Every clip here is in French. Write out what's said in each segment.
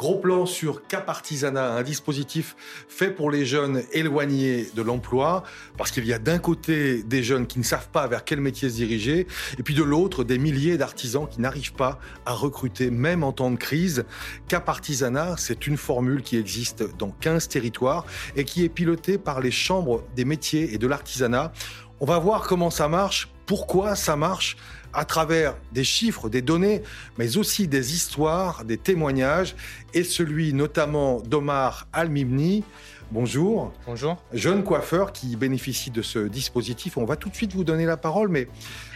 Gros plan sur Cap Artisanat, un dispositif fait pour les jeunes éloignés de l'emploi, parce qu'il y a d'un côté des jeunes qui ne savent pas vers quel métier se diriger, et puis de l'autre des milliers d'artisans qui n'arrivent pas à recruter, même en temps de crise. Cap Artisanat, c'est une formule qui existe dans 15 territoires et qui est pilotée par les chambres des métiers et de l'artisanat. On va voir comment ça marche, pourquoi ça marche à travers des chiffres, des données, mais aussi des histoires, des témoignages, et celui notamment d'Omar Almimni. Bonjour. Bonjour. Jeune coiffeur qui bénéficie de ce dispositif. On va tout de suite vous donner la parole, mais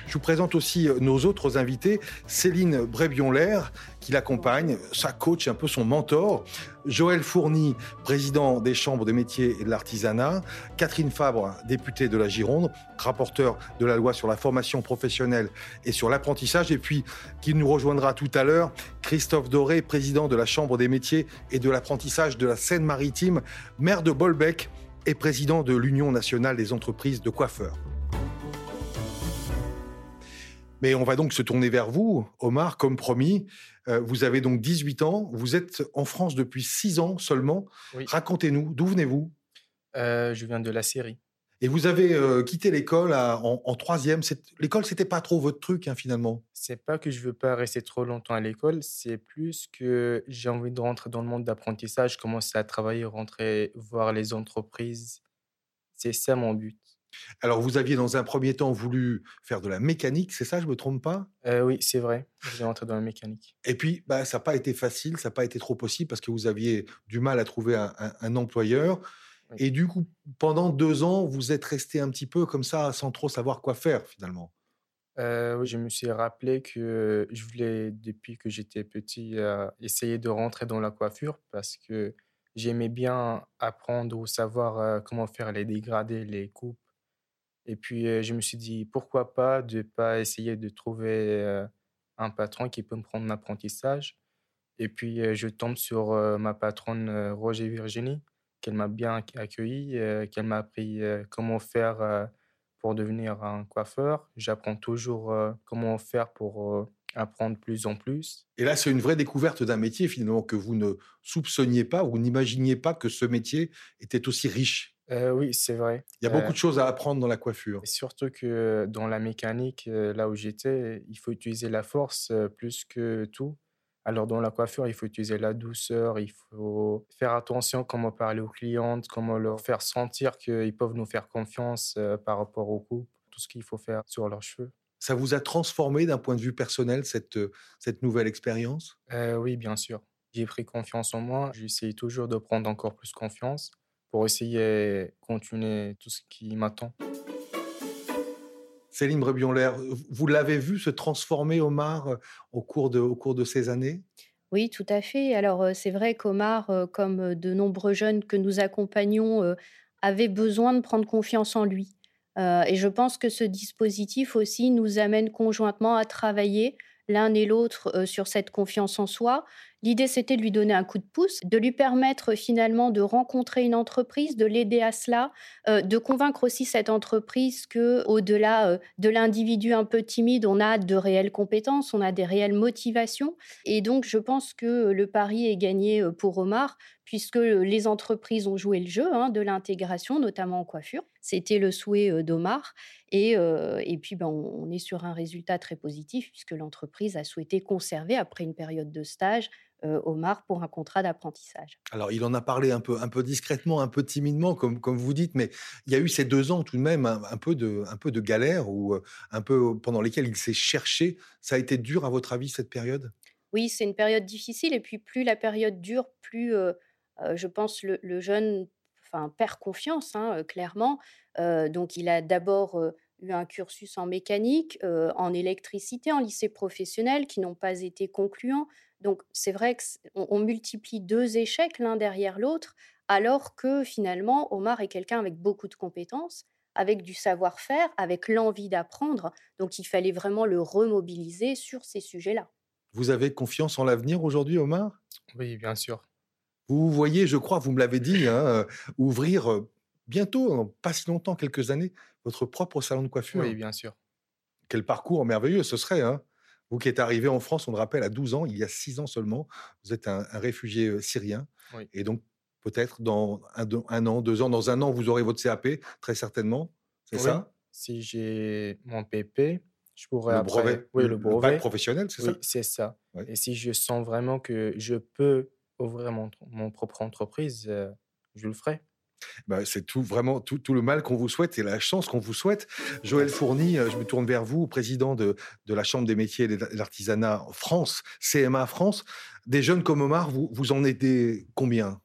je vous présente aussi nos autres invités. Céline Brébion-Lair, qui l'accompagne, sa coach, un peu son mentor. Joël Fourny, président des chambres des métiers et de l'artisanat. Catherine Fabre, députée de la Gironde, rapporteur de la loi sur la formation professionnelle et sur l'apprentissage. Et puis, qui nous rejoindra tout à l'heure, Christophe Doré, président de la chambre des métiers et de l'apprentissage de la Seine-Maritime, maire de Bolbec et président de l'Union nationale des entreprises de coiffeurs. Mais on va donc se tourner vers vous, Omar, comme promis. Euh, vous avez donc 18 ans, vous êtes en France depuis 6 ans seulement. Racontez-nous, d'où venez-vous? Euh, Je viens de la Syrie. Et vous avez euh, quitté l'école en, troisième. L'école, c'était pas trop votre truc, hein, finalement? C'est pas que je veux pas rester trop longtemps à l'école, c'est plus que j'ai envie de rentrer dans le monde d'apprentissage, commencer à travailler, rentrer, voir les entreprises. C'est ça mon but. Alors, vous aviez dans un premier temps voulu faire de la mécanique, c'est ça, je me trompe pas? Euh, Oui, c'est vrai. J'ai rentré dans la mécanique. Et puis, bah, ça n'a pas été facile, ça n'a pas été trop possible parce que vous aviez du mal à trouver un, employeur. Et du coup, pendant deux ans, vous êtes resté un petit peu comme ça, sans trop savoir quoi faire finalement. Euh, oui, je me suis rappelé que je voulais, depuis que j'étais petit, euh, essayer de rentrer dans la coiffure parce que j'aimais bien apprendre ou savoir comment faire les dégradés, les coupes et puis, je me suis dit, pourquoi pas de pas essayer de trouver un patron qui peut me prendre l'apprentissage. Et puis, je tombe sur ma patronne Roger Virginie, qu'elle m'a bien accueilli, qu'elle m'a appris comment faire pour devenir un coiffeur. J'apprends toujours comment faire pour apprendre plus en plus. Et là, c'est une vraie découverte d'un métier finalement que vous ne soupçonniez pas ou n'imaginiez pas que ce métier était aussi riche. Euh, oui, c'est vrai. Il y a beaucoup de choses à apprendre dans la coiffure. surtout que dans la mécanique, là où j'étais, il faut utiliser la force plus que tout. Alors dans la coiffure, il faut utiliser la douceur, il faut faire attention comment parler aux clientes, comment leur faire sentir qu'ils peuvent nous faire confiance par rapport aux coupes, tout ce qu'il faut faire sur leurs cheveux. Ça vous a transformé d'un point de vue personnel, cette, cette nouvelle expérience? Euh, Oui, bien sûr. J'ai pris confiance en moi, j'essaie toujours de prendre encore plus confiance pour essayer de continuer tout ce qui m'attend. Céline Brebion-Lair, vous l'avez vu se transformer, Omar, au cours de, au cours de ces années? Oui, tout à fait. Alors, c'est vrai qu'Omar, comme de nombreux jeunes que nous accompagnons, avait besoin de prendre confiance en lui. et je pense que ce dispositif aussi nous amène conjointement à travailler l'un et l'autre sur cette confiance en soi L'idée, c'était de lui donner un coup de pouce, de lui permettre finalement de rencontrer une entreprise, de l'aider à cela, euh, de convaincre aussi cette entreprise que, au-delà euh, de l'individu un peu timide, on a de réelles compétences, on a des réelles motivations. Et donc, je pense que le pari est gagné euh, pour Omar, puisque les entreprises ont joué le jeu hein, de l'intégration, notamment en coiffure. C'était le souhait d'Omar. Et, et, puis, ben, on est sur un résultat très positif, puisque l'entreprise a souhaité conserver, après une période de stage, euh, Omar pour un contrat d'apprentissage. Alors, il en a parlé un peu, un peu discrètement, un peu timidement, comme, comme vous dites, mais il y a eu ces deux ans tout de même un, peu, de, un peu de galère ou un peu pendant lesquels il s'est cherché. Ça a été dur, à votre avis, cette période? Oui, c'est une période difficile. Et puis, plus la période dure, plus, euh, je pense, le, jeune enfin, perd confiance, hein, clairement. donc, il a d'abord eu un cursus en mécanique, en électricité, en lycée professionnel, qui n'ont pas été concluants. Donc c'est vrai qu'on multiplie deux échecs l'un derrière l'autre, alors que finalement Omar est quelqu'un avec beaucoup de compétences, avec du savoir-faire, avec l'envie d'apprendre. Donc il fallait vraiment le remobiliser sur ces sujets-là. Vous avez confiance en l'avenir aujourd'hui, Omar? Oui, bien sûr. Vous voyez, je crois, vous me l'avez dit, hein, euh, ouvrir euh, bientôt, pas si longtemps, quelques années, votre propre salon de coiffure. Oui, bien sûr. Quel parcours merveilleux ce serait. Hein Vous qui êtes arrivé en France, on le rappelle, à 12 ans, il y a 6 ans seulement, vous êtes un, réfugié syrien. Et donc, peut-être dans un, an, deux ans, dans un an, vous aurez votre CAP, très certainement. C'est ça? Si j'ai mon PP, je pourrais le brevet, oui, le brevet. professionnel, c'est ça? Oui, c'est ça. Et si je sens vraiment que je peux ouvrir mon, mon propre entreprise, euh, je le ferai. Bah, c'est tout vraiment tout, tout le mal qu'on vous souhaite et la chance qu'on vous souhaite. Joël Fourny, je me tourne vers vous, président de, de la Chambre des métiers et de l'artisanat France, CMA France. Des jeunes comme Omar, vous, vous en aidez combien?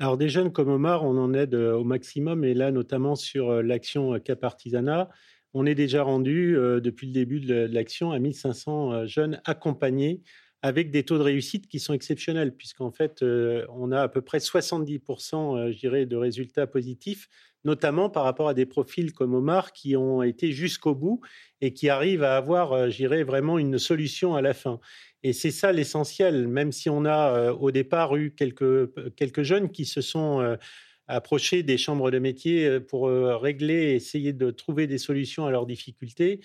Alors des jeunes comme Omar, on en aide au maximum et là notamment sur l'action Cap Artisanat, on est déjà rendu depuis le début de l'action à 1500 jeunes accompagnés avec des taux de réussite qui sont exceptionnels, puisqu'en fait, on a à peu près 70%, je dirais, de résultats positifs, notamment par rapport à des profils comme Omar qui ont été jusqu'au bout et qui arrivent à avoir, je dirais, vraiment une solution à la fin. Et c'est ça l'essentiel, même si on a au départ eu quelques, quelques jeunes qui se sont approchés des chambres de métier pour régler, essayer de trouver des solutions à leurs difficultés.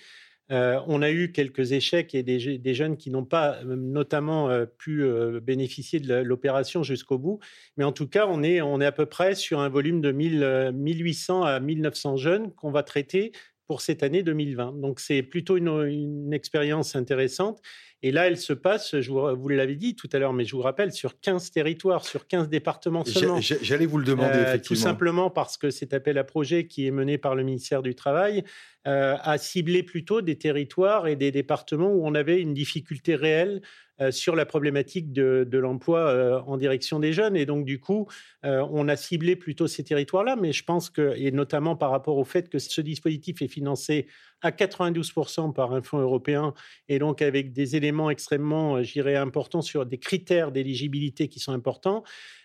On a eu quelques échecs et des, jeunes qui n'ont pas notamment pu bénéficier de l'opération jusqu'au bout. Mais en tout cas, on est, à peu près sur un volume de 1800 à 1900 jeunes qu'on va traiter pour cette année 2020. Donc c'est plutôt une, expérience intéressante. Et là, elle se passe, je vous, l'avez dit tout à l'heure, mais je vous rappelle, sur 15 territoires, sur 15 départements seulement. J'allais vous le demander, euh, effectivement. Tout simplement parce que cet appel à projet qui est mené par le ministère du Travail euh, a ciblé plutôt des territoires et des départements où on avait une difficulté réelle sur la problématique de, l'emploi euh, en direction des jeunes. Et donc, du coup, euh, on a ciblé plutôt ces territoires-là, mais je pense que, et notamment par rapport au fait que ce dispositif est financé à 92% par un fonds européen, et donc avec des éléments extrêmement, j'irais, importants sur des critères d'éligibilité qui sont importants,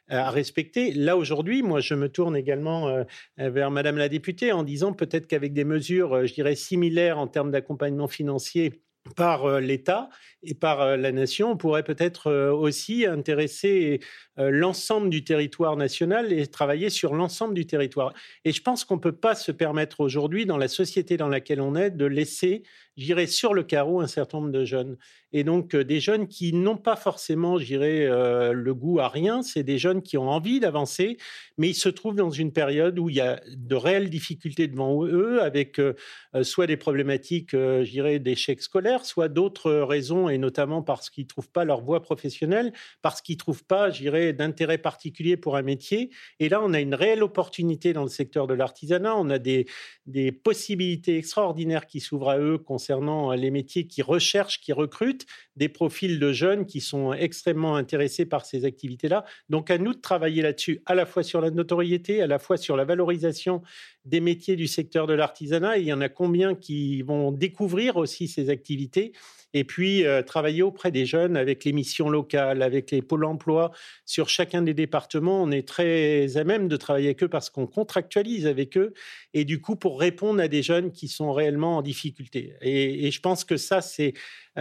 à respecter. Là, aujourd'hui, moi, je me tourne également vers Madame la députée en disant peut-être qu'avec des mesures, je dirais, similaires en termes d'accompagnement financier, par l'État et par la nation, on pourrait peut-être aussi intéresser l'ensemble du territoire national et travailler sur l'ensemble du territoire. Et je pense qu'on ne peut pas se permettre aujourd'hui, dans la société dans laquelle on est, de laisser j'irai sur le carreau un certain nombre de jeunes. Et donc, euh, des jeunes qui n'ont pas forcément, j'irai, euh, le goût à rien, c'est des jeunes qui ont envie d'avancer, mais ils se trouvent dans une période où il y a de réelles difficultés devant eux, avec euh, soit des problématiques, j'irai, d'échecs scolaires, soit d'autres raisons, et notamment parce qu'ils ne trouvent pas leur voie professionnelle, parce qu'ils ne trouvent pas, j'irai, d'intérêt particulier pour un métier. Et là, on a une réelle opportunité dans le secteur de l'artisanat, on a des, des possibilités extraordinaires qui s'ouvrent à eux concernant les métiers qui recherchent, qui recrutent, des profils de jeunes qui sont extrêmement intéressés par ces activités-là. Donc à nous de travailler là-dessus, à la fois sur la notoriété, à la fois sur la valorisation des métiers du secteur de l'artisanat. Il y en a combien qui vont découvrir aussi ces activités et puis euh, travailler auprès des jeunes avec les missions locales, avec les pôles emploi sur chacun des départements. On est très à même de travailler avec eux parce qu'on contractualise avec eux et du coup pour répondre à des jeunes qui sont réellement en difficulté. Et, et je pense que ça, c'est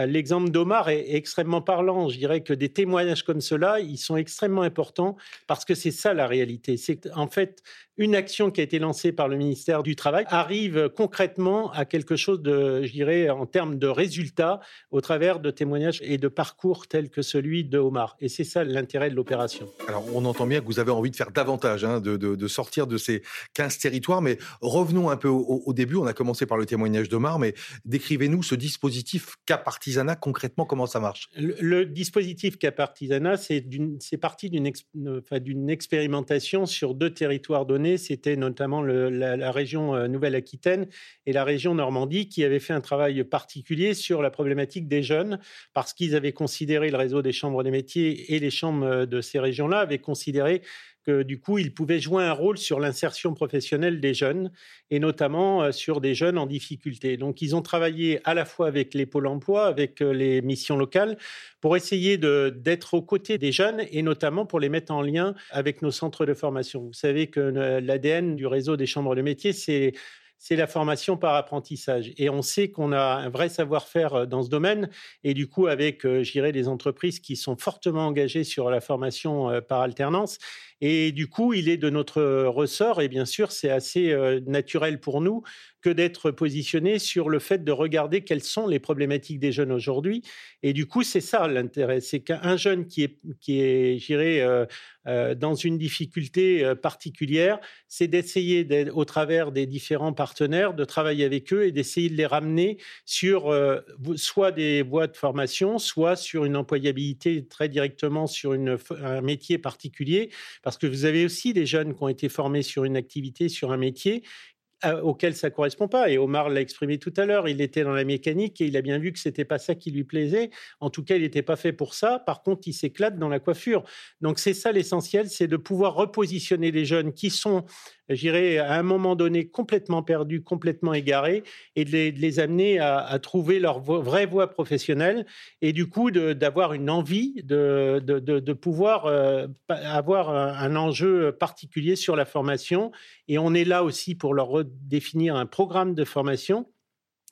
l'exemple d'Omar est, extrêmement parlant. Je dirais que des témoignages comme cela, ils sont extrêmement importants parce que c'est ça la réalité. C'est en fait une action qui a été lancée par le ministère du Travail arrive concrètement à quelque chose de, je dirais, en termes de résultats au travers de témoignages et de parcours tels que celui de Omar. Et c'est ça l'intérêt de l'opération. Alors, on entend bien que vous avez envie de faire davantage, hein, de, sortir de ces 15 territoires, mais revenons un peu au, début. On a commencé par le témoignage d'Omar, mais décrivez-nous ce dispositif Cap Concrètement, comment ça marche? Le, dispositif Cap Artisanat, c'est parti d'une expérimentation sur deux territoires donnés. C'était notamment la, région euh, Nouvelle-Aquitaine et la région Normandie qui avaient fait un travail particulier sur la problématique des jeunes parce qu'ils avaient considéré le réseau des chambres des métiers et les chambres de ces régions-là avaient considéré du coup, ils pouvaient jouer un rôle sur l'insertion professionnelle des jeunes, et notamment euh, sur des jeunes en difficulté. Donc, ils ont travaillé à la fois avec les pôles emploi, avec euh, les missions locales, pour essayer d'être aux côtés des jeunes, et notamment pour les mettre en lien avec nos centres de formation. Vous savez que euh, l'ADN du réseau des chambres de métiers, c'est la formation par apprentissage. Et on sait qu'on a un vrai savoir-faire dans ce domaine. Et du coup, avec, dirais, des entreprises qui sont fortement engagées sur la formation par alternance. Et du coup, il est de notre ressort, et bien sûr, c'est assez naturel pour nous que d'être positionné sur le fait de regarder quelles sont les problématiques des jeunes aujourd'hui. Et du coup, c'est ça l'intérêt, c'est qu'un jeune qui est, qui est j'irais, euh, euh, dans une difficulté euh, particulière, c'est d'essayer, au travers des différents partenaires, de travailler avec eux et d'essayer de les ramener sur soit des voies de formation, soit sur une employabilité très directement sur une, un métier particulier, que vous avez aussi des jeunes qui ont été formés sur une activité, sur un métier, auquel ça correspond pas. Et Omar l'a exprimé tout à l'heure, il était dans la mécanique et il a bien vu que c'était pas ça qui lui plaisait. En tout cas, il n'était pas fait pour ça. Par contre, il s'éclate dans la coiffure. Donc c'est ça l'essentiel, c'est de pouvoir repositionner les jeunes qui sont j'irais à un moment donné complètement perdus, complètement égarés, et de les, amener à, trouver leur vraie voie professionnelle, et du coup d'avoir une envie de, de, pouvoir euh, avoir un, enjeu particulier sur la formation. Et on est là aussi pour leur redéfinir un programme de formation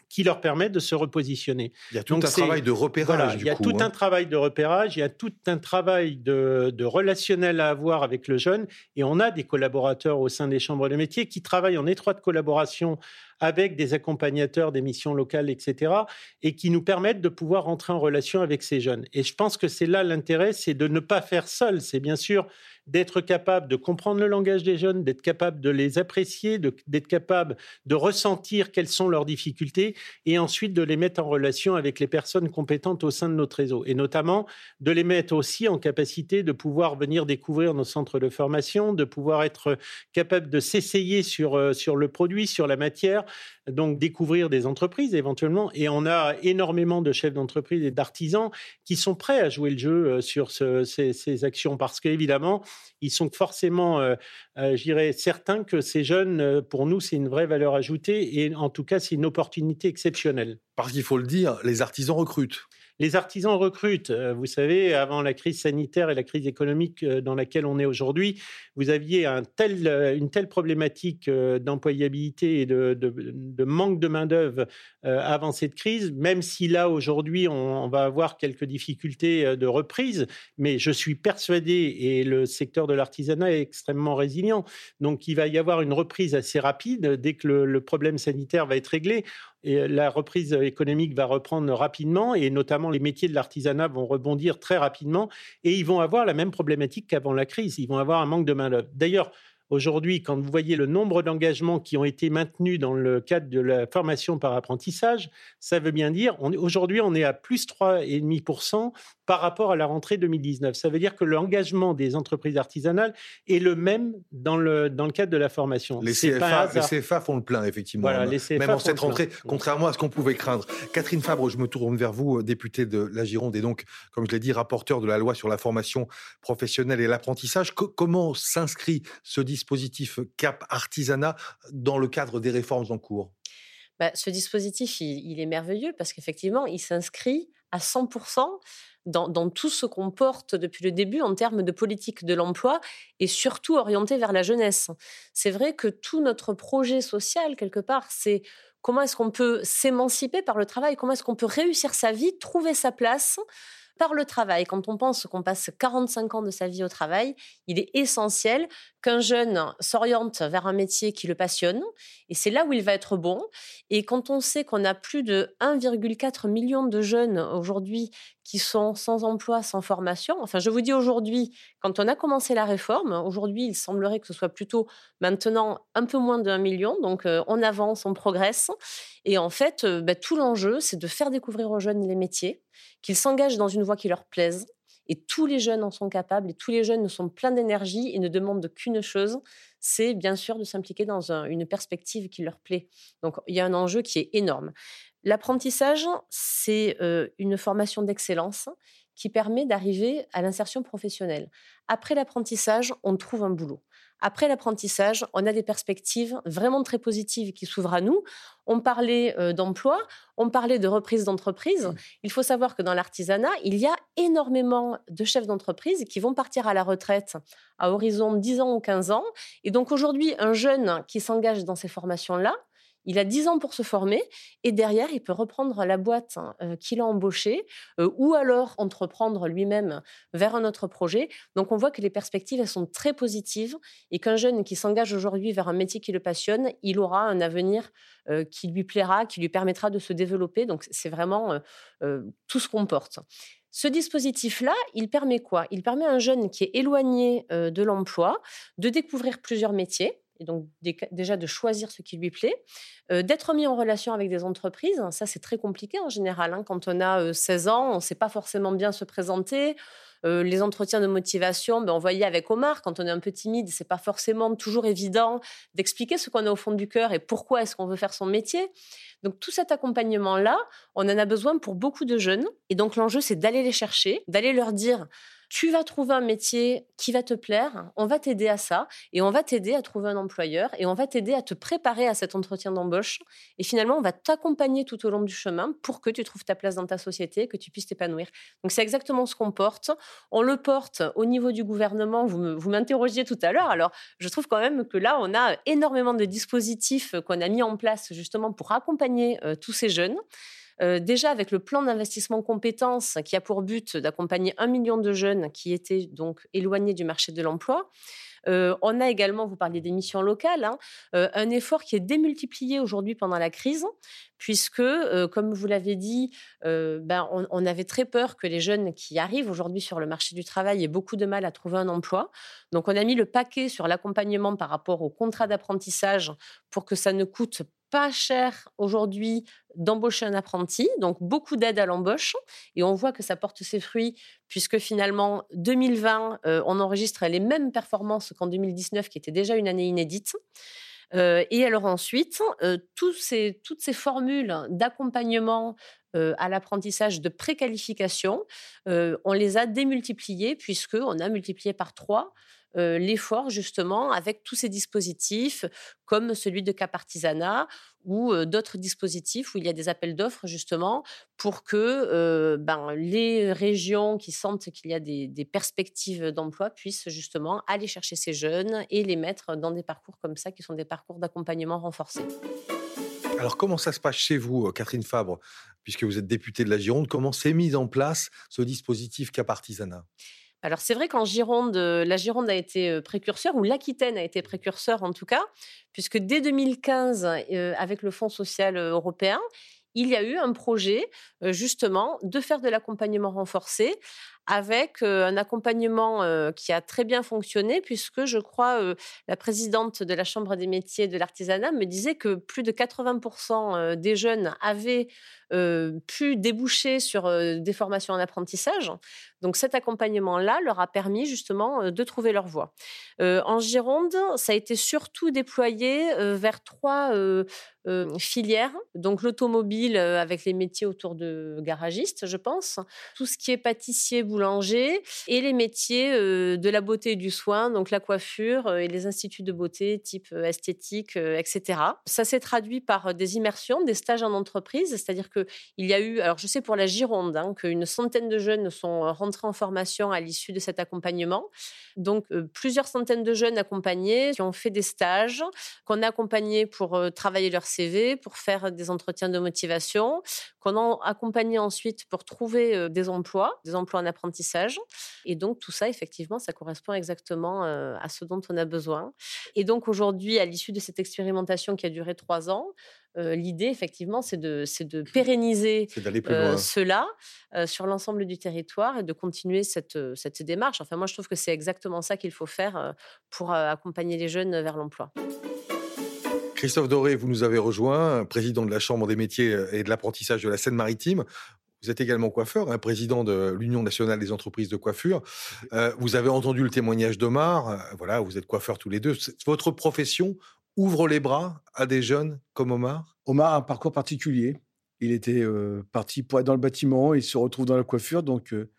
qui leur permet de se repositionner. Il y a tout un travail de repérage. il y a tout un travail de repérage, il y a tout un travail de, de, relationnel à avoir avec le jeune. Et on a des collaborateurs au sein des chambres de métiers qui travaillent en étroite collaboration avec des accompagnateurs des missions locales, etc., et qui nous permettent de pouvoir entrer en relation avec ces jeunes. Et je pense que c'est là l'intérêt, c'est de ne pas faire seul. C'est bien sûr d'être capable de comprendre le langage des jeunes, d'être capable de les apprécier, d'être capable de ressentir quelles sont leurs difficultés et ensuite de les mettre en relation avec les personnes compétentes au sein de notre réseau et notamment de les mettre aussi en capacité de pouvoir venir découvrir nos centres de formation, de pouvoir être capable de s'essayer sur, euh, sur le produit, sur la matière, donc découvrir des entreprises éventuellement. Et on a énormément de chefs d'entreprise et d'artisans qui sont prêts à jouer le jeu euh, sur ces, actions parce qu'évidemment, ils sont forcément, euh, euh, je dirais, certains que ces jeunes, pour nous, c'est une vraie valeur ajoutée et en tout cas, c'est une opportunité exceptionnelle. Parce qu'il faut le dire, les artisans recrutent. Les artisans recrutent. Euh, vous savez, avant la crise sanitaire et la crise économique euh, dans laquelle on est aujourd'hui, vous aviez euh, une telle problématique d'employabilité et de, manque de main-d'œuvre avant cette crise, même si là, aujourd'hui, on, va avoir quelques difficultés de reprise, mais je suis persuadé, et le secteur de l'artisanat est extrêmement résilient, donc il va y avoir une reprise assez rapide dès que le problème sanitaire va être réglé et la reprise économique va reprendre rapidement et notamment les métiers de l'artisanat vont rebondir très rapidement et ils vont avoir la même problématique qu'avant la crise. Ils vont avoir un manque de main-d'œuvre. D'ailleurs, Aujourd'hui, quand vous voyez le nombre d'engagements qui ont été maintenus dans le cadre de la formation par apprentissage, ça veut bien dire, aujourd'hui, on est à plus 3,5% par rapport à la rentrée 2019. Ça veut dire que l'engagement des entreprises artisanales est le même dans le, dans le cadre de la formation. Les CFA, les CFA font le plein, effectivement. Voilà, les CFA même en cette rentrée, contrairement à ce qu'on pouvait craindre. Catherine Fabre, je me tourne vers vous, députée de la Gironde et donc, comme je l'ai dit, rapporteur de la loi sur la formation professionnelle et l'apprentissage. comment s'inscrit ce dispositif CAP Artisanat dans le cadre des réformes en cours? Bah, ce dispositif, il, est merveilleux parce qu'effectivement, il s'inscrit à 100% dans, dans, tout ce qu'on porte depuis le début en termes de politique de l'emploi et surtout orienté vers la jeunesse. C'est vrai que tout notre projet social, quelque part, c'est comment est-ce qu'on peut s'émanciper par le travail, comment est-ce qu'on peut réussir sa vie, trouver sa place par le travail. Quand on pense qu'on passe 45 ans de sa vie au travail, il est essentiel qu'un jeune s'oriente vers un métier qui le passionne, et c'est là où il va être bon. Et quand on sait qu'on a plus de 1,4 million de jeunes aujourd'hui qui sont sans emploi, sans formation, enfin je vous dis aujourd'hui, quand on a commencé la réforme, aujourd'hui il semblerait que ce soit plutôt maintenant un peu moins d'un million, donc euh, on avance, on progresse. Et en fait, euh, bah, tout l'enjeu, c'est de faire découvrir aux jeunes les métiers, qu'ils s'engagent dans une voie qui leur plaise, et tous les jeunes en sont capables et tous les jeunes sont pleins d'énergie et ne demandent qu'une chose, c'est bien sûr de s'impliquer dans une perspective qui leur plaît. Donc il y a un enjeu qui est énorme. L'apprentissage, c'est euh, une formation d'excellence qui permet d'arriver à l'insertion professionnelle. Après l'apprentissage, on trouve un boulot. Après l'apprentissage, on a des perspectives vraiment très positives qui s'ouvrent à nous. On parlait euh, d'emploi, on parlait de reprise d'entreprise. Mmh. Il faut savoir que dans l'artisanat, il y a énormément de chefs d'entreprise qui vont partir à la retraite à horizon 10 ans ou 15 ans. Et donc aujourd'hui, un jeune qui s'engage dans ces formations-là, il a 10 ans pour se former et derrière, il peut reprendre la boîte hein, qu'il a embauchée ou alors entreprendre lui-même vers un autre projet. Donc, on voit que les perspectives, elles sont très positives et qu'un jeune qui s'engage aujourd'hui vers un métier qui le passionne, il aura un avenir qui lui plaira, qui lui permettra de se développer. Donc, c'est vraiment tout ce qu'on porte. Ce dispositif-là, il permet quoi? Il permet à un jeune qui est éloigné de l'emploi de découvrir plusieurs métiers et donc déjà de choisir ce qui lui plaît, d'être mis en relation avec des entreprises. Ça, c'est très compliqué en général. Hein. Quand on a 16 ans, on ne sait pas forcément bien se présenter. les entretiens de motivation, ben, on voyait avec Omar, quand on est un peu timide, c'est pas forcément toujours évident d'expliquer ce qu'on a au fond du cœur et pourquoi est-ce qu'on veut faire son métier. Donc tout cet accompagnement-là, on en a besoin pour beaucoup de jeunes. Et donc l'enjeu, c'est d'aller les chercher, d'aller leur dire, tu vas trouver un métier qui va te plaire, on va t'aider à ça, et on va t'aider à trouver un employeur, et on va t'aider à te préparer à cet entretien d'embauche. Et finalement, on va t'accompagner tout au long du chemin pour que tu trouves ta place dans ta société, que tu puisses t'épanouir. Donc c'est exactement ce qu'on porte. On le porte au niveau du gouvernement. Vous m'interrogiez tout à l'heure. Alors, je trouve quand même que là, on a énormément de dispositifs qu'on a mis en place justement pour accompagner euh, tous ces jeunes. Déjà avec le plan d'investissement compétences qui a pour but d'accompagner un million de jeunes qui étaient donc éloignés du marché de l'emploi. On a également, vous parliez des missions locales, hein, un effort qui est démultiplié aujourd'hui pendant la crise, puisque, comme vous l'avez dit, ben, on, on, avait très peur que les jeunes qui arrivent aujourd'hui sur le marché du travail aient beaucoup de mal à trouver un emploi. Donc, on a mis le paquet sur l'accompagnement par rapport au contrat d'apprentissage pour que ça ne coûte pas cher aujourd'hui d'embaucher un apprenti, donc beaucoup d'aide à l'embauche. Et on voit que ça porte ses fruits, puisque finalement, 2020, euh, on enregistre les mêmes performances qu'en 2019, qui était déjà une année inédite. Euh, et alors ensuite, euh, toutes ces formules d'accompagnement à l'apprentissage de préqualification, on les a démultipliées, puisqu'on a multiplié par trois l'effort justement avec tous ces dispositifs comme celui de Cap Artisanat ou d'autres dispositifs où il y a des appels d'offres justement pour que ben, les régions qui sentent qu'il y a des, des perspectives d'emploi puissent justement aller chercher ces jeunes et les mettre dans des parcours comme ça qui sont des parcours d'accompagnement renforcés. Alors comment ça se passe chez vous, Catherine Fabre, puisque vous êtes députée de la Gironde? Comment s'est mis en place ce dispositif Cap Artisanat alors c'est vrai qu'en Gironde, la Gironde a été précurseur, ou l'Aquitaine a été précurseur en tout cas, puisque dès 2015, avec le Fonds social européen, il y a eu un projet justement de faire de l'accompagnement renforcé avec un accompagnement qui a très bien fonctionné puisque je crois la présidente de la Chambre des métiers de l'artisanat me disait que plus de 80% des jeunes avaient pu déboucher sur des formations en apprentissage. Donc cet accompagnement-là leur a permis justement de trouver leur voie. en Gironde, ça a été surtout déployé vers trois filières. Donc l'automobile avec les métiers autour de garagistes, je pense. Tout ce qui est pâtissier, boulanger et les métiers de la beauté et du soin, donc la coiffure et les instituts de beauté type esthétique, etc. Ça s'est traduit par des immersions, des stages en entreprise, c'est-à-dire que il y a eu, alors je sais pour la Gironde, hein, qu'une centaine de jeunes sont euh, rentrés en formation à l'issue de cet accompagnement. Donc euh, plusieurs centaines de jeunes accompagnés qui ont fait des stages, qu'on a accompagnés pour euh, travailler leur CV, pour faire des entretiens de motivation, a accompagné ensuite pour trouver des emplois, des emplois en apprentissage. Et donc tout ça, effectivement, ça correspond exactement à ce dont on a besoin. Et donc aujourd'hui, à l'issue de cette expérimentation qui a duré trois ans, l'idée, effectivement, c'est de, de pérenniser cela sur l'ensemble du territoire et de continuer cette, cette démarche. Enfin, moi, je trouve que c'est exactement ça qu'il faut faire pour accompagner les jeunes vers l'emploi. Christophe Doré, vous nous avez rejoint, président de la Chambre des métiers et de l'apprentissage de la Seine-Maritime. Vous êtes également coiffeur, hein, président de l'Union nationale des entreprises de coiffure. vous avez entendu le témoignage d'Omar. voilà, vous êtes coiffeurs tous les deux. Votre profession ouvre les bras à des jeunes comme Omar? Omar a un parcours particulier. Il était euh, parti pour être dans le bâtiment, il se retrouve dans la coiffure, donc euh,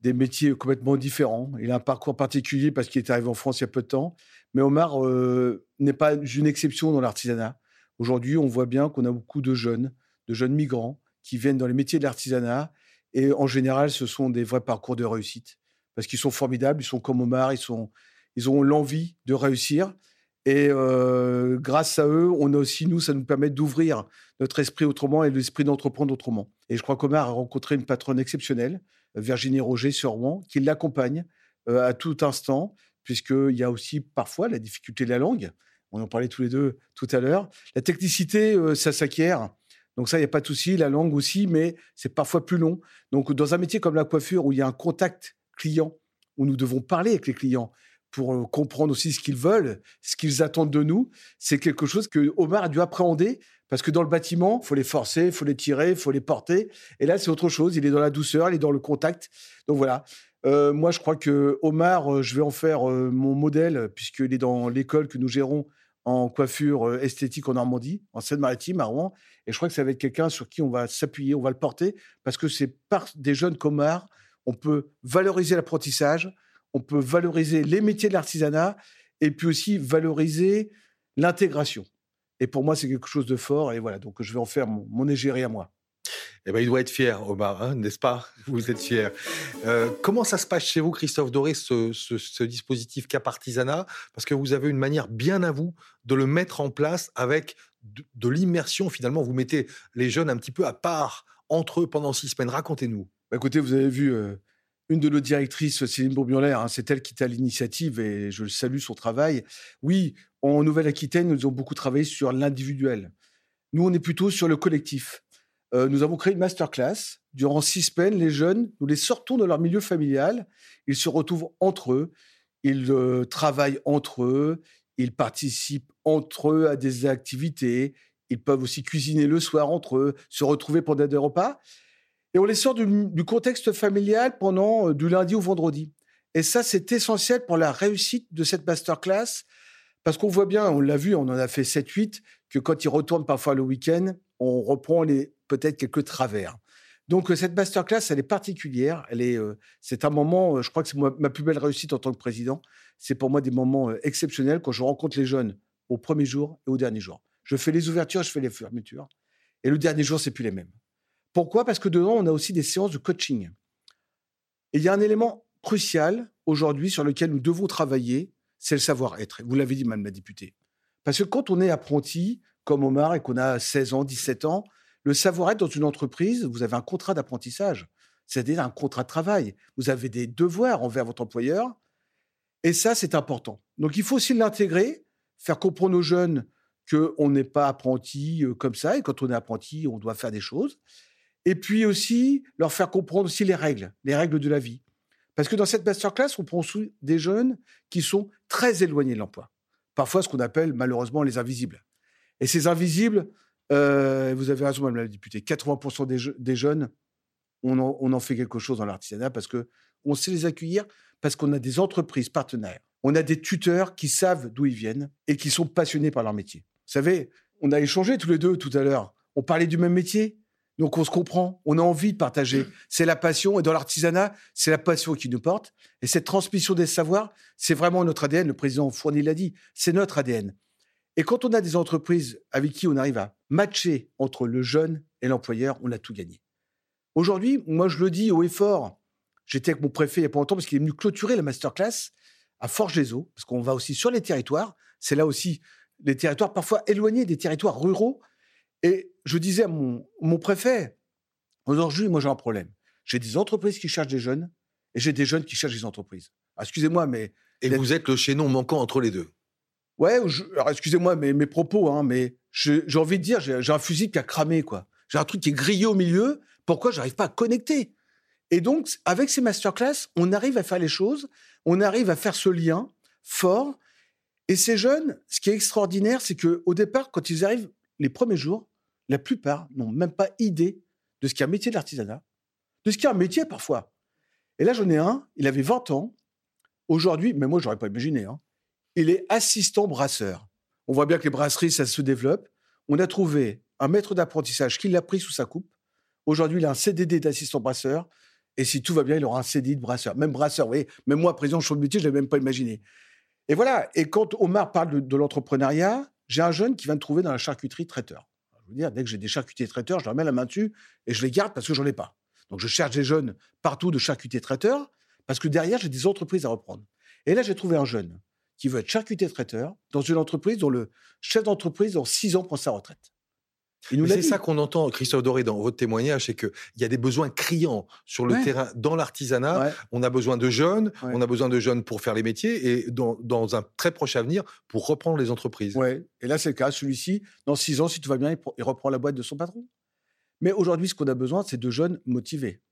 des métiers complètement différents. Il a un parcours particulier parce qu'il est arrivé en France il y a peu de temps. Mais Omar euh, n'est pas une exception dans l'artisanat. Aujourd'hui, on voit bien qu'on a beaucoup de jeunes, de jeunes migrants qui viennent dans les métiers de l'artisanat. Et en général, ce sont des vrais parcours de réussite. Parce qu'ils sont formidables, ils sont comme Omar, ils, ils ont l'envie de réussir. Et euh, grâce à eux, on a aussi, nous, ça nous permet d'ouvrir notre esprit autrement et l'esprit d'entreprendre autrement. Et je crois qu'Omar a rencontré une patronne exceptionnelle, Virginie Roger sur Rouen, qui l'accompagne euh, à tout instant, puisqu'il y a aussi parfois la difficulté de la langue. On en parlait tous les deux tout à l'heure. La technicité, euh, ça s'acquiert. Donc ça, il n'y a pas de souci. La langue aussi, mais c'est parfois plus long. Donc dans un métier comme la coiffure, où il y a un contact client, où nous devons parler avec les clients, pour euh, comprendre aussi ce qu'ils veulent, ce qu'ils attendent de nous. C'est quelque chose que Omar a dû appréhender parce que dans le bâtiment, il faut les forcer, il faut les tirer, il faut les porter. Et là, c'est autre chose. Il est dans la douceur, il est dans le contact. Donc voilà. Euh, moi, je crois que Omar, euh, je vais en faire mon modèle puisqu'il est dans l'école que nous gérons en coiffure esthétique en Normandie, en Seine-Maritime, à Rouen. Et je crois que ça va être quelqu'un sur qui on va s'appuyer, on va le porter, parce que c'est par des jeunes comme Omar, on peut valoriser l'apprentissage, on peut valoriser les métiers de l'artisanat et puis aussi valoriser l'intégration. Et pour moi, c'est quelque chose de fort. Et voilà, donc je vais en faire mon, mon égérie à moi. Eh ben, il doit être fier, Omar, hein, n'est-ce pas? Vous êtes fier. Euh, comment ça se passe chez vous, Christophe Doré, ce, dispositif Cap Artisanat? Parce que vous avez une manière bien à vous de le mettre en place avec de, l'immersion. Finalement, vous mettez les jeunes un petit peu à part entre eux pendant six semaines. Racontez-nous. Bah, écoutez, vous avez vu, euh, une de nos directrices, Céline Bourbionnaire, hein, c'est elle qui à l'initiative et je salue son travail. Oui, en Nouvelle-Aquitaine, nous avons beaucoup travaillé sur l'individuel. Nous, on est plutôt sur le collectif. Euh, nous avons créé une masterclass. Durant six semaines, les jeunes, nous les sortons de leur milieu familial. Ils se retrouvent entre eux. Ils euh, travaillent entre eux. Ils participent entre eux à des activités. Ils peuvent aussi cuisiner le soir entre eux, se retrouver pendant des repas. Et on les sort du, contexte familial pendant euh, du lundi au vendredi. Et ça, c'est essentiel pour la réussite de cette masterclass, parce qu'on voit bien, on l'a vu, on en a fait 7-8, que quand ils retournent parfois le week-end, on reprend les peut-être quelques travers. Donc euh, cette masterclass, elle est particulière. Elle est, euh, c'est un moment, je crois que c'est ma, plus belle réussite en tant que président. C'est pour moi des moments exceptionnels quand je rencontre les jeunes au premier jour et au dernier jour. Je fais les ouvertures, je fais les fermetures, et le dernier jour, c'est plus les mêmes. Pourquoi? Parce que dedans, on a aussi des séances de coaching. Et il y a un élément crucial aujourd'hui sur lequel nous devons travailler, c'est le savoir-être. Vous l'avez dit, Madame la députée. Parce que quand on est apprenti, comme Omar, et qu'on a 16 ans, 17 ans, le savoir-être dans une entreprise, vous avez un contrat d'apprentissage, c'est-à-dire un contrat de travail. Vous avez des devoirs envers votre employeur. Et ça, c'est important. Donc, il faut aussi l'intégrer, faire comprendre aux jeunes qu'on n'est pas apprenti euh, comme ça. Et quand on est apprenti, on doit faire des choses et puis aussi leur faire comprendre aussi les règles, les règles de la vie. Parce que dans cette masterclass, on prend des jeunes qui sont très éloignés de l'emploi. Parfois, ce qu'on appelle malheureusement les invisibles. Et ces invisibles, euh, vous avez raison, Madame la députée, 80% des, jeunes, on en, fait quelque chose dans l'artisanat parce que on sait les accueillir, parce qu'on a des entreprises partenaires, on a des tuteurs qui savent d'où ils viennent et qui sont passionnés par leur métier. Vous savez, on a échangé tous les deux tout à l'heure. On parlait du même métier, donc on se comprend, on a envie de partager. C'est la passion, et dans l'artisanat, c'est la passion qui nous porte. Et cette transmission des savoirs, c'est vraiment notre ADN. Le président Fournier l'a dit, c'est notre ADN. Et quand on a des entreprises avec qui on arrive à matcher entre le jeune et l'employeur, on a tout gagné. Aujourd'hui, moi je le dis haut et fort, j'étais avec mon préfet il n'y a pas longtemps parce qu'il est venu clôturer la masterclass à Forges-les-Eaux, parce qu'on va aussi sur les territoires. C'est là aussi les territoires parfois éloignés des territoires ruraux et je disais à mon, préfet, aujourd'hui, moi j'ai un problème. J'ai des entreprises qui cherchent des jeunes et j'ai des jeunes qui cherchent des entreprises. Ah, excusez-moi, mais... Et vous êtes le chaînon manquant entre les deux. Ouais, alors excusez-moi mes, mes propos, hein, mais j'ai envie de dire, j'ai un fusil qui a cramé, quoi. J'ai un truc qui est grillé au milieu. Pourquoi j'arrive pas à connecter? Et donc, avec ces masterclass, on arrive à faire les choses, on arrive à faire ce lien fort. Et ces jeunes, ce qui est extraordinaire, c'est que au départ, quand ils arrivent les premiers jours, la plupart n'ont même pas idée de ce qu'est un métier de l'artisanat, de ce qu'est un métier parfois. Et là, j'en ai un, il avait 20 ans. Aujourd'hui, mais moi, j'aurais pas imaginé, hein, il est assistant brasseur. On voit bien que les brasseries, ça se développe. On a trouvé un maître d'apprentissage qui l'a pris sous sa coupe. Aujourd'hui, il a un CDD d'assistant brasseur. Et si tout va bien, il aura un CDI de brasseur. Même brasseur, vous voyez, même moi, président de métier, je ne l'avais même pas imaginé. Et voilà. Et quand Omar parle de l'entrepreneuriat, j'ai un jeune qui vient de trouver dans la charcuterie traiteur. Je veux dire, dès que j'ai des charcutiers traiteurs, je leur mets la main dessus et je les garde parce que j'en ai pas. Donc je cherche des jeunes partout de charcutiers traiteurs parce que derrière, j'ai des entreprises à reprendre. Et là, j'ai trouvé un jeune qui veut être charcutier traiteur dans une entreprise dont le chef d'entreprise, dans six ans, prend sa retraite. C'est ça qu'on entend, Christophe Doré, dans votre témoignage, c'est qu'il y a des besoins criants sur le terrain, dans l'artisanat. On a besoin de jeunes, on a besoin de jeunes pour faire les métiers et dans, dans, un très proche avenir pour reprendre les entreprises. Oui, et là c'est le cas. Celui-ci, dans six ans, si tout va bien, il reprend la boîte de son patron. Mais aujourd'hui, ce qu'on a besoin, c'est de jeunes motivés.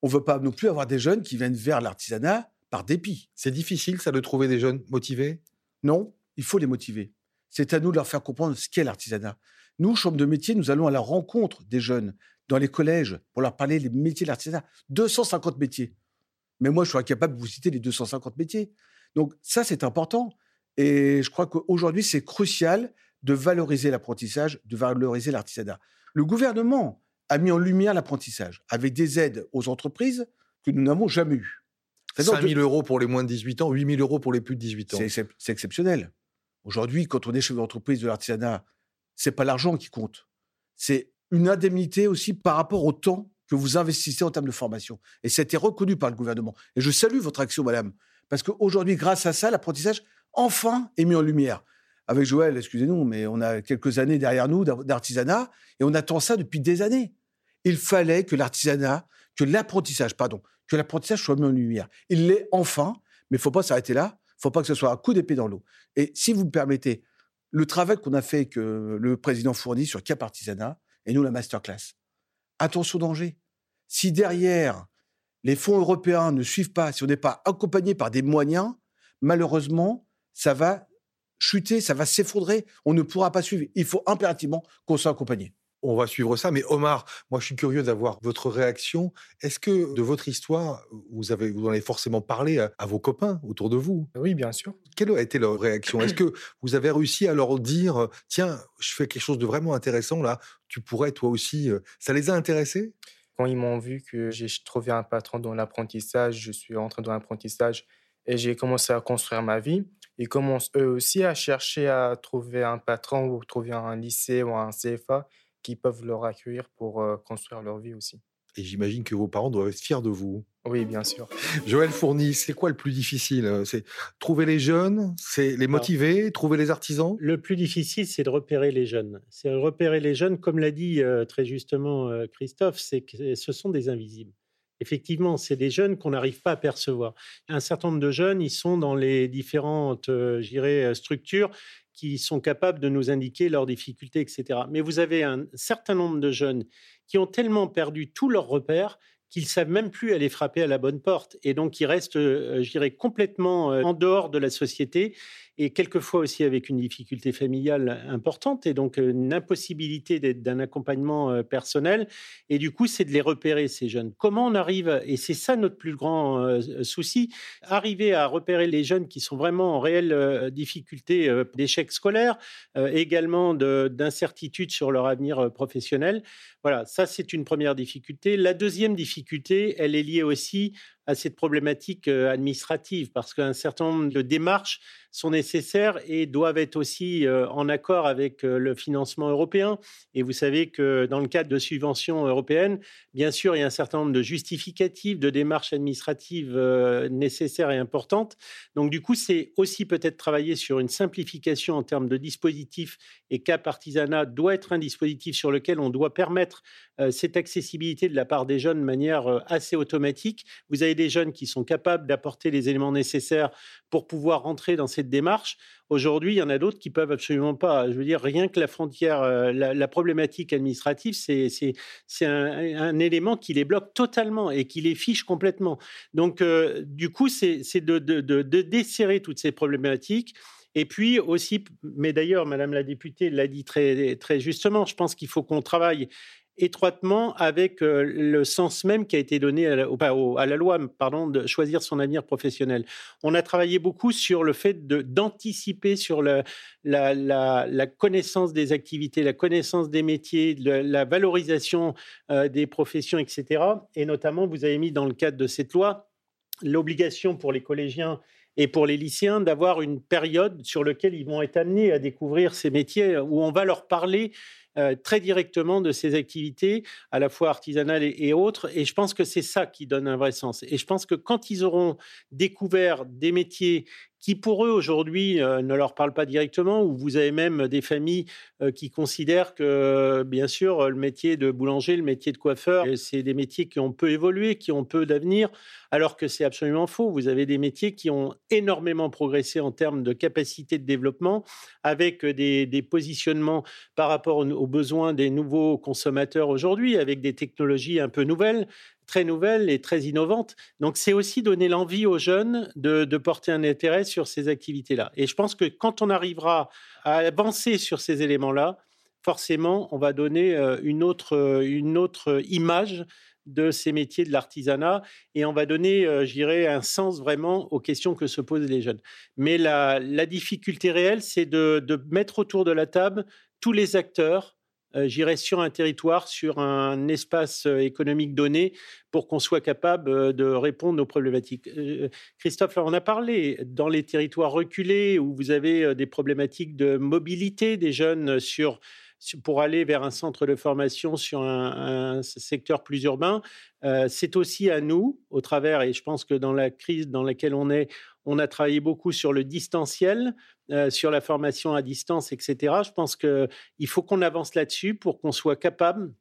On ne veut pas non plus avoir des jeunes qui viennent vers l'artisanat par dépit. C'est difficile, ça, de trouver des jeunes motivés? Non, il faut les motiver. C'est à nous de leur faire comprendre ce qu'est l'artisanat. Nous, Chambre de métier, nous allons à la rencontre des jeunes dans les collèges pour leur parler des métiers de l'artisanat. 250 métiers. Mais moi, je suis incapable de vous citer les 250 métiers. Donc ça, c'est important. Et je crois qu'aujourd'hui, c'est crucial de valoriser l'apprentissage, de valoriser l'artisanat. Le gouvernement a mis en lumière l'apprentissage avec des aides aux entreprises que nous n'avons jamais eues. 5 000 euros pour les moins de 18 ans, 8 000 euros pour les plus de 18 ans. C'est exceptionnel. Aujourd'hui, quand on est chef d'entreprise de l'artisanat, c'est pas l'argent qui compte. C'est une indemnité aussi par rapport au temps que vous investissez en termes de formation. Et ça a été reconnu par le gouvernement. Et je salue votre action, madame, parce qu'aujourd'hui, grâce à ça, l'apprentissage, enfin, est mis en lumière. Avec Joël, excusez-nous, mais on a quelques années derrière nous d'artisanat, et on attend ça depuis des années. Il fallait que l'artisanat, que l'apprentissage, pardon, que l'apprentissage soit mis en lumière. Il l'est enfin, mais il ne faut pas s'arrêter là. Il ne faut pas que ce soit un coup d'épée dans l'eau. Et si vous me permettez, le travail qu'on a fait, que le président fournit sur Cap Artisanat, et nous la masterclass. Attention danger. Si derrière, les fonds européens ne suivent pas, si on n'est pas accompagné par des moyens, malheureusement, ça va chuter, ça va s'effondrer. On ne pourra pas suivre. Il faut impérativement qu'on soit accompagné. On va suivre ça. Mais Omar, moi, je suis curieux d'avoir votre réaction. Est-ce que de votre histoire, vous, avez, vous en avez forcément parlé à, vos copains autour de vous? Oui, bien sûr. Quelle a été leur réaction? Est-ce que vous avez réussi à leur dire, tiens, je fais quelque chose de vraiment intéressant là, tu pourrais toi aussi euh, Ça les a intéressés? Quand ils m'ont vu que j'ai trouvé un patron dans l'apprentissage, je suis rentré dans l'apprentissage et j'ai commencé à construire ma vie, ils commencent eux aussi à chercher à trouver un patron ou trouver un lycée ou un CFA qui peuvent leur accueillir pour construire leur vie aussi. Et j'imagine que vos parents doivent être fiers de vous. Oui, bien sûr. Joël Fourny, c'est quoi le plus difficile C'est trouver les jeunes, c'est les motiver, trouver les artisans? Le plus difficile, c'est de repérer les jeunes. C'est repérer les jeunes, comme l'a dit très justement Christophe, c'est que ce sont des invisibles. Effectivement, c'est des jeunes qu'on n'arrive pas à percevoir. Un certain nombre de jeunes, ils sont dans les différentes, structures qui sont capables de nous indiquer leurs difficultés, etc. Mais vous avez un certain nombre de jeunes qui ont tellement perdu tous leurs repères qu'ils savent même plus aller frapper à la bonne porte et donc ils restent, euh, je dirais, complètement euh, en dehors de la société et quelquefois aussi avec une difficulté familiale importante et donc euh, une impossibilité d'un accompagnement personnel. Et du coup, c'est de les repérer, ces jeunes. Comment on arrive, et c'est ça notre plus grand souci, arriver à repérer les jeunes qui sont vraiment en réelle difficulté d'échec scolaire, également d'incertitude sur leur avenir professionnel. Voilà, ça c'est une première difficulté. La deuxième difficulté, elle est liée aussi à cette problématique administrative parce qu'un certain nombre de démarches sont nécessaires et doivent être aussi en accord avec le financement européen. Et vous savez que dans le cadre de subventions européennes, bien sûr, il y a un certain nombre de justificatifs, de démarches administratives nécessaires et importantes. Donc, du coup, c'est aussi peut-être travailler sur une simplification en termes de dispositifs et Cap Artisanat doit être un dispositif sur lequel on doit permettre cette accessibilité de la part des jeunes de manière assez automatique. Vous avez des jeunes qui sont capables d'apporter les éléments nécessaires pour pouvoir rentrer dans cette démarche. Aujourd'hui, il y en a d'autres qui peuvent absolument pas. Je veux dire, rien que la frontière, euh, la, problématique administrative, c'est un, élément qui les bloque totalement et qui les fiche complètement. Donc, euh, du coup, c'est de, de desserrer toutes ces problématiques. Et puis aussi, mais d'ailleurs, Madame la députée l'a dit très, très justement, je pense qu'il faut qu'on travaille étroitement avec euh, le sens même qui a été donné à la, loi pardon, de choisir son avenir professionnel. On a travaillé beaucoup sur le fait d'anticiper sur la, connaissance des activités, la connaissance des métiers, la valorisation euh, des professions, etc. Et notamment, vous avez mis dans le cadre de cette loi l'obligation pour les collégiens et pour les lycéens d'avoir une période sur laquelle ils vont être amenés à découvrir ces métiers où on va leur parler euh, très directement de ces activités, à la fois artisanales et, autres. Et je pense que c'est ça qui donne un vrai sens. Et je pense que quand ils auront découvert des métiers qui pour eux aujourd'hui euh, ne leur parlent pas directement, ou vous avez même des familles euh, qui considèrent que, bien sûr, le métier de boulanger, le métier de coiffeur, c'est des métiers qui ont peu évolué, qui ont peu d'avenir, alors que c'est absolument faux. Vous avez des métiers qui ont énormément progressé en termes de capacité de développement, avec des, positionnements par rapport aux besoins des nouveaux consommateurs aujourd'hui, avec des technologies un peu nouvelles très nouvelles et très innovantes. Donc, c'est aussi donner l'envie aux jeunes de, porter un intérêt sur ces activités-là. Et je pense que quand on arrivera à avancer sur ces éléments-là, forcément, on va donner euh, une autre, euh, une autre image de ces métiers de l'artisanat et on va donner, euh, je dirais, un sens vraiment aux questions que se posent les jeunes. Mais la, difficulté réelle, c'est de, mettre autour de la table tous les acteurs j'irai sur un territoire, sur un espace euh, économique donné, pour qu'on soit capable euh, de répondre aux problématiques. Christophe, on a parlé dans les territoires reculés où vous avez des problématiques de mobilité des jeunes sur pour aller vers un centre de formation sur un, secteur plus urbain. c'est aussi à nous, au travers, et je pense que dans la crise dans laquelle on est, on a travaillé beaucoup sur le distanciel, euh, sur la formation à distance, etc. Je pense qu'il faut qu'on avance là-dessus pour qu'on soit capable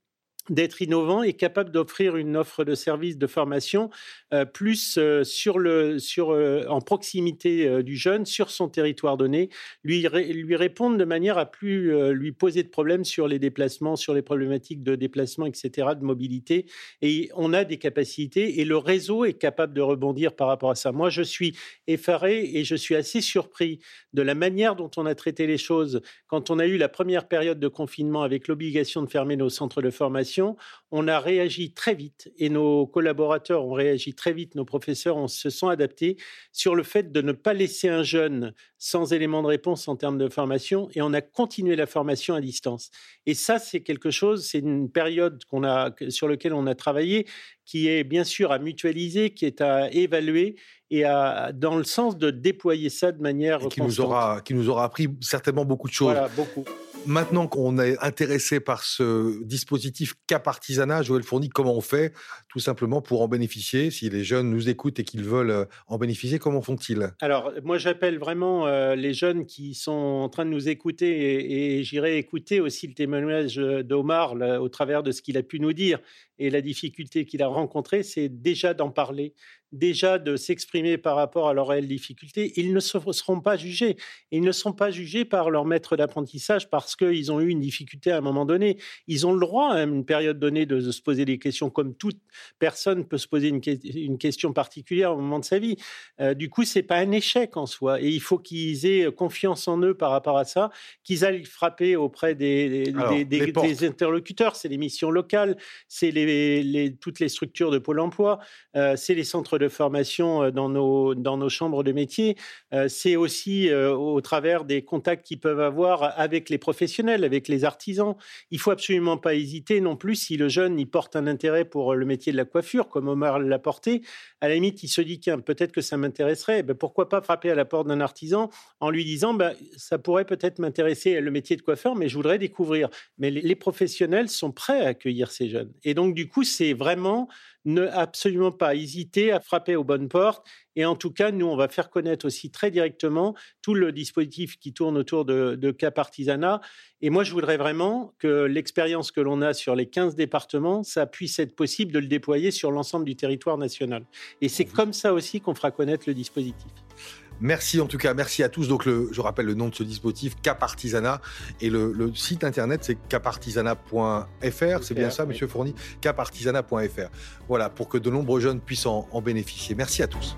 d'être innovant et capable d'offrir une offre de service de formation euh, plus euh, sur le, sur, euh, en proximité du jeune, sur son territoire donné, lui, lui répondre de manière à plus lui poser de problèmes sur les déplacements, sur les problématiques de déplacement, etc., de mobilité. Et on a des capacités et le réseau est capable de rebondir par rapport à ça. Moi, je suis effaré et je suis assez surpris de la manière dont on a traité les choses quand on a eu la première période de confinement avec l'obligation de fermer nos centres de formation on a réagi très vite et nos collaborateurs ont réagi très vite, nos professeurs on se sont adaptés sur le fait de ne pas laisser un jeune sans élément de réponse en termes de formation et on a continué la formation à distance. Et ça, c'est quelque chose, c'est une période qu'on a, sur laquelle on a travaillé qui est bien sûr à mutualiser, qui est à évaluer et à, dans le sens de déployer ça de manière qui nous aura qui nous aura appris certainement beaucoup de choses. Voilà, beaucoup. Maintenant qu'on est intéressé par ce dispositif Cap Artisanat, Joël Fourni, comment on fait tout simplement pour en bénéficier? Si les jeunes nous écoutent et qu'ils veulent euh, en bénéficier, comment font-ils? Alors, moi, j'appelle vraiment euh, les jeunes qui sont en train de nous écouter et, j'irai écouter aussi le témoignage d'Omar au travers de ce qu'il a pu nous dire. Et la difficulté qu'il a rencontrée, c'est déjà d'en parler, déjà de s'exprimer par rapport à leurs réelles difficultés. Ils ne seront pas jugés. Ils ne sont pas jugés par leur maître d'apprentissage parce qu'ils ont eu une difficulté à un moment donné. Ils ont le droit, à une période donnée, de se poser des questions comme toute personne peut se poser une, question particulière au moment de sa vie. Euh, du coup, c'est pas un échec en soi. Et il faut qu'ils aient confiance en eux par rapport à ça, qu'ils aillent frapper auprès des, des interlocuteurs. C'est les missions locales, c'est les toutes les structures de Pôle emploi, euh, c'est les centres de formation euh, dans nos, dans nos chambres de métier, euh, c'est aussi au travers des contacts qu'ils peuvent avoir avec les professionnels, avec les artisans. Il faut absolument pas hésiter non plus si le jeune y porte un intérêt pour le métier de la coiffure, comme Omar l'a porté. À la limite, il se dit qu'un peut-être que ça m'intéresserait. Ben, pourquoi pas frapper à la porte d'un artisan en lui disant ben, ça pourrait peut-être m'intéresser le métier de coiffeur, mais je voudrais découvrir. Mais les professionnels sont prêts à accueillir ces jeunes. Et donc, du coup, c'est vraiment ne absolument pas hésiter à frapper aux bonnes portes. Et en tout cas, nous, on va faire connaître aussi très directement tout le dispositif qui tourne autour de, de Cap Artisanat. Et moi, je voudrais vraiment que l'expérience que l'on a sur les 15 départements, ça puisse être possible de le déployer sur l'ensemble du territoire national. Et c'est comme ça aussi qu'on fera connaître le dispositif. Merci en tout cas, merci à tous. Donc, je rappelle le nom de ce dispositif, Cap Artisanat. Et le, site internet, c'est capartisanat.fr. C'est bien ça, monsieur Fourni Capartisanat.fr. Voilà, pour que de nombreux jeunes puissent en bénéficier. Merci à tous.